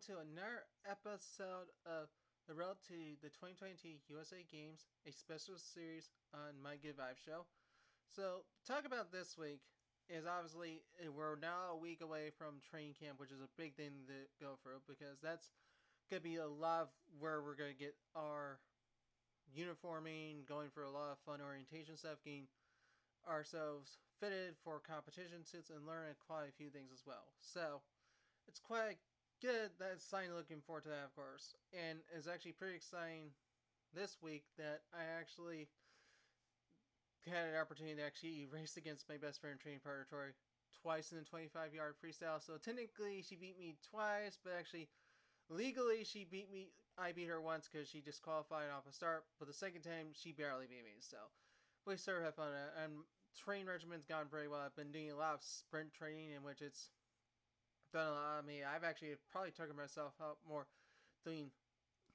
Welcome to another episode of the Road to the 2022 USA Games, a special series on My Good Vibe Show. So, talk about this week is obviously eh, we're now a week away from training camp, which is a big thing to go through because that's gonna be a lot of where we're gonna get our uniforming, going for a lot of fun orientation stuff, getting ourselves fitted for competition suits, and learning quite a few things as well. So, it's quite good. That's sign looking forward to that, of course. And it's actually pretty exciting this week that I actually had an opportunity to actually race against my best friend training partner Tori twice in the 25 yard freestyle. So technically she beat me twice, but actually legally she beat me. I beat her once because she disqualified off a start, but the second time she barely beat me. So we sort of have fun. Uh, and train regimen's gone very well. I've been doing a lot of sprint training in which it's done a lot of me. I've actually probably taken myself out more doing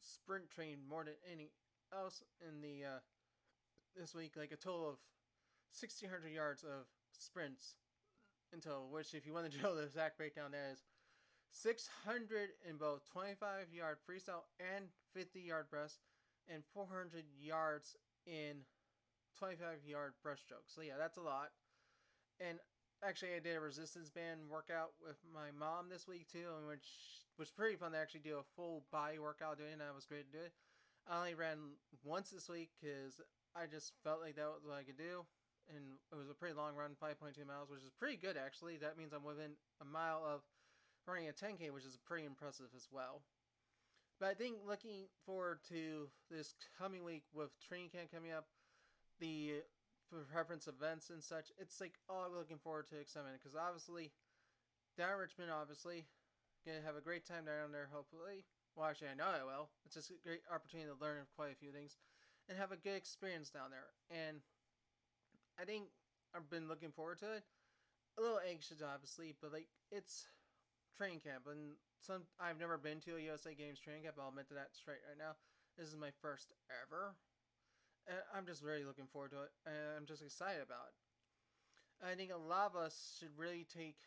sprint training more than any else in the uh, this week. Like a total of sixteen hundred yards of sprints until which, if you want to know the exact breakdown, that is six hundred in both twenty five yard freestyle and fifty yard breast, and four hundred yards in twenty five yard breaststroke. So yeah, that's a lot. And actually I did a resistance band workout with my mom this week too, which was pretty fun to actually do a full body workout doing. And that was great to do it. I only ran once this week because I just felt like that was what I could do, and it was a pretty long run, 5.2 miles, which is pretty good actually. That means I'm within a mile of running a 10k, which is pretty impressive as well. But I think looking forward to this coming week with training camp coming up, the preference events and such, it's like all I'm looking forward to excitement because obviously down Richmond, obviously gonna have a great time down there. Hopefully, well, actually, I know I will. It's just a great opportunity to learn quite a few things and have a good experience down there. And I think I've been looking forward to it. A little anxious, obviously, but like it's training camp, and some I've never been to a USA Games training camp. I'll admit to that straight right now. This is my first ever Uh, I'm just really looking forward to it, I'm just excited about it. I think a lot of us should really take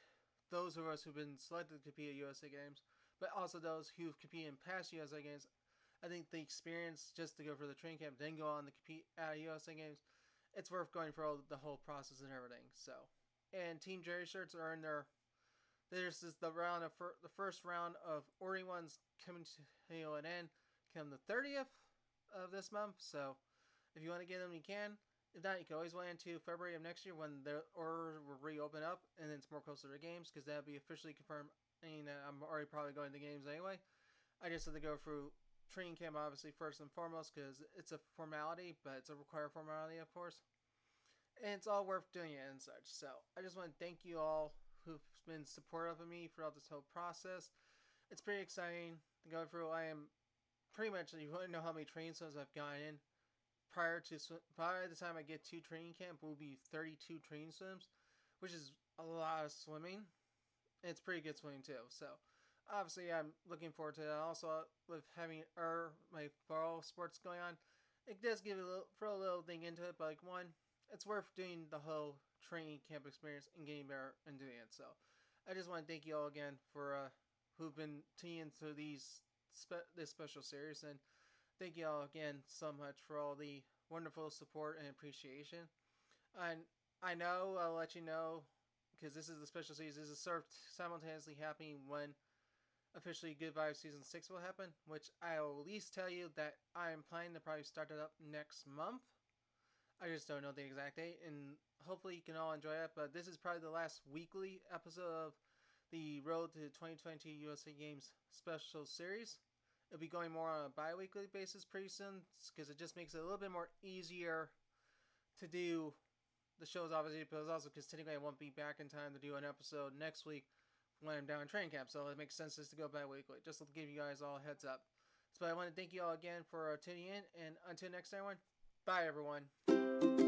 those of us who've been selected to compete at USA Games, but also those who've competed in past USA Games. I think the experience just to go for the training camp, then go on to compete at USA Games, it's worth going for all, the whole process and everything. So, and Team Jerry shirts are in there. This is the round of fir- the first round of ordering ones coming to an end, come the 30th of this month. So if you want to get them, you can. If not, you can always wait until February of next year when the order will reopen up and then it's more closer to games because that'll be officially confirmed. I mean, I'm already probably going to games anyway. I just have to go through training camp obviously first and foremost because it's a formality, but it's a required formality, of course. And it's all worth doing it and such. So I just want to thank you all who've been supportive of me throughout this whole process. It's pretty exciting to go through. I am pretty much, you to know how many training zones I've gotten in prior to to the time I get to training camp will be 32 training swims, which is a lot of swimming. it's pretty good swimming too. So obviously I'm looking forward to that. Also with having er my fall sports going on, it does give a little throw a little thing into it. But like one, it's worth doing the whole training camp experience and getting better and doing it. So I just want to thank you all again for uh, who've been tuning into these spe- this special series and thank you all again so much for all the wonderful support and appreciation. And I know I'll let you know because this is the special season. This is of simultaneously happening when officially Good Vibes Season 6 will happen, which I'll at least tell you that I am planning to probably start it up next month. I just don't know the exact date, and hopefully you can all enjoy it. But this is probably the last weekly episode of the Road to 2020 USA Games special series. It'll be going more on a bi-weekly basis pretty soon because it just makes it a little bit more easier to do the shows obviously but also because technically I won't be back in time to do an episode next week when I'm down in training camp so it makes sense just to go bi-weekly just to give you guys all heads up. So I want to thank you all again for tuning in and until next time everyone bye everyone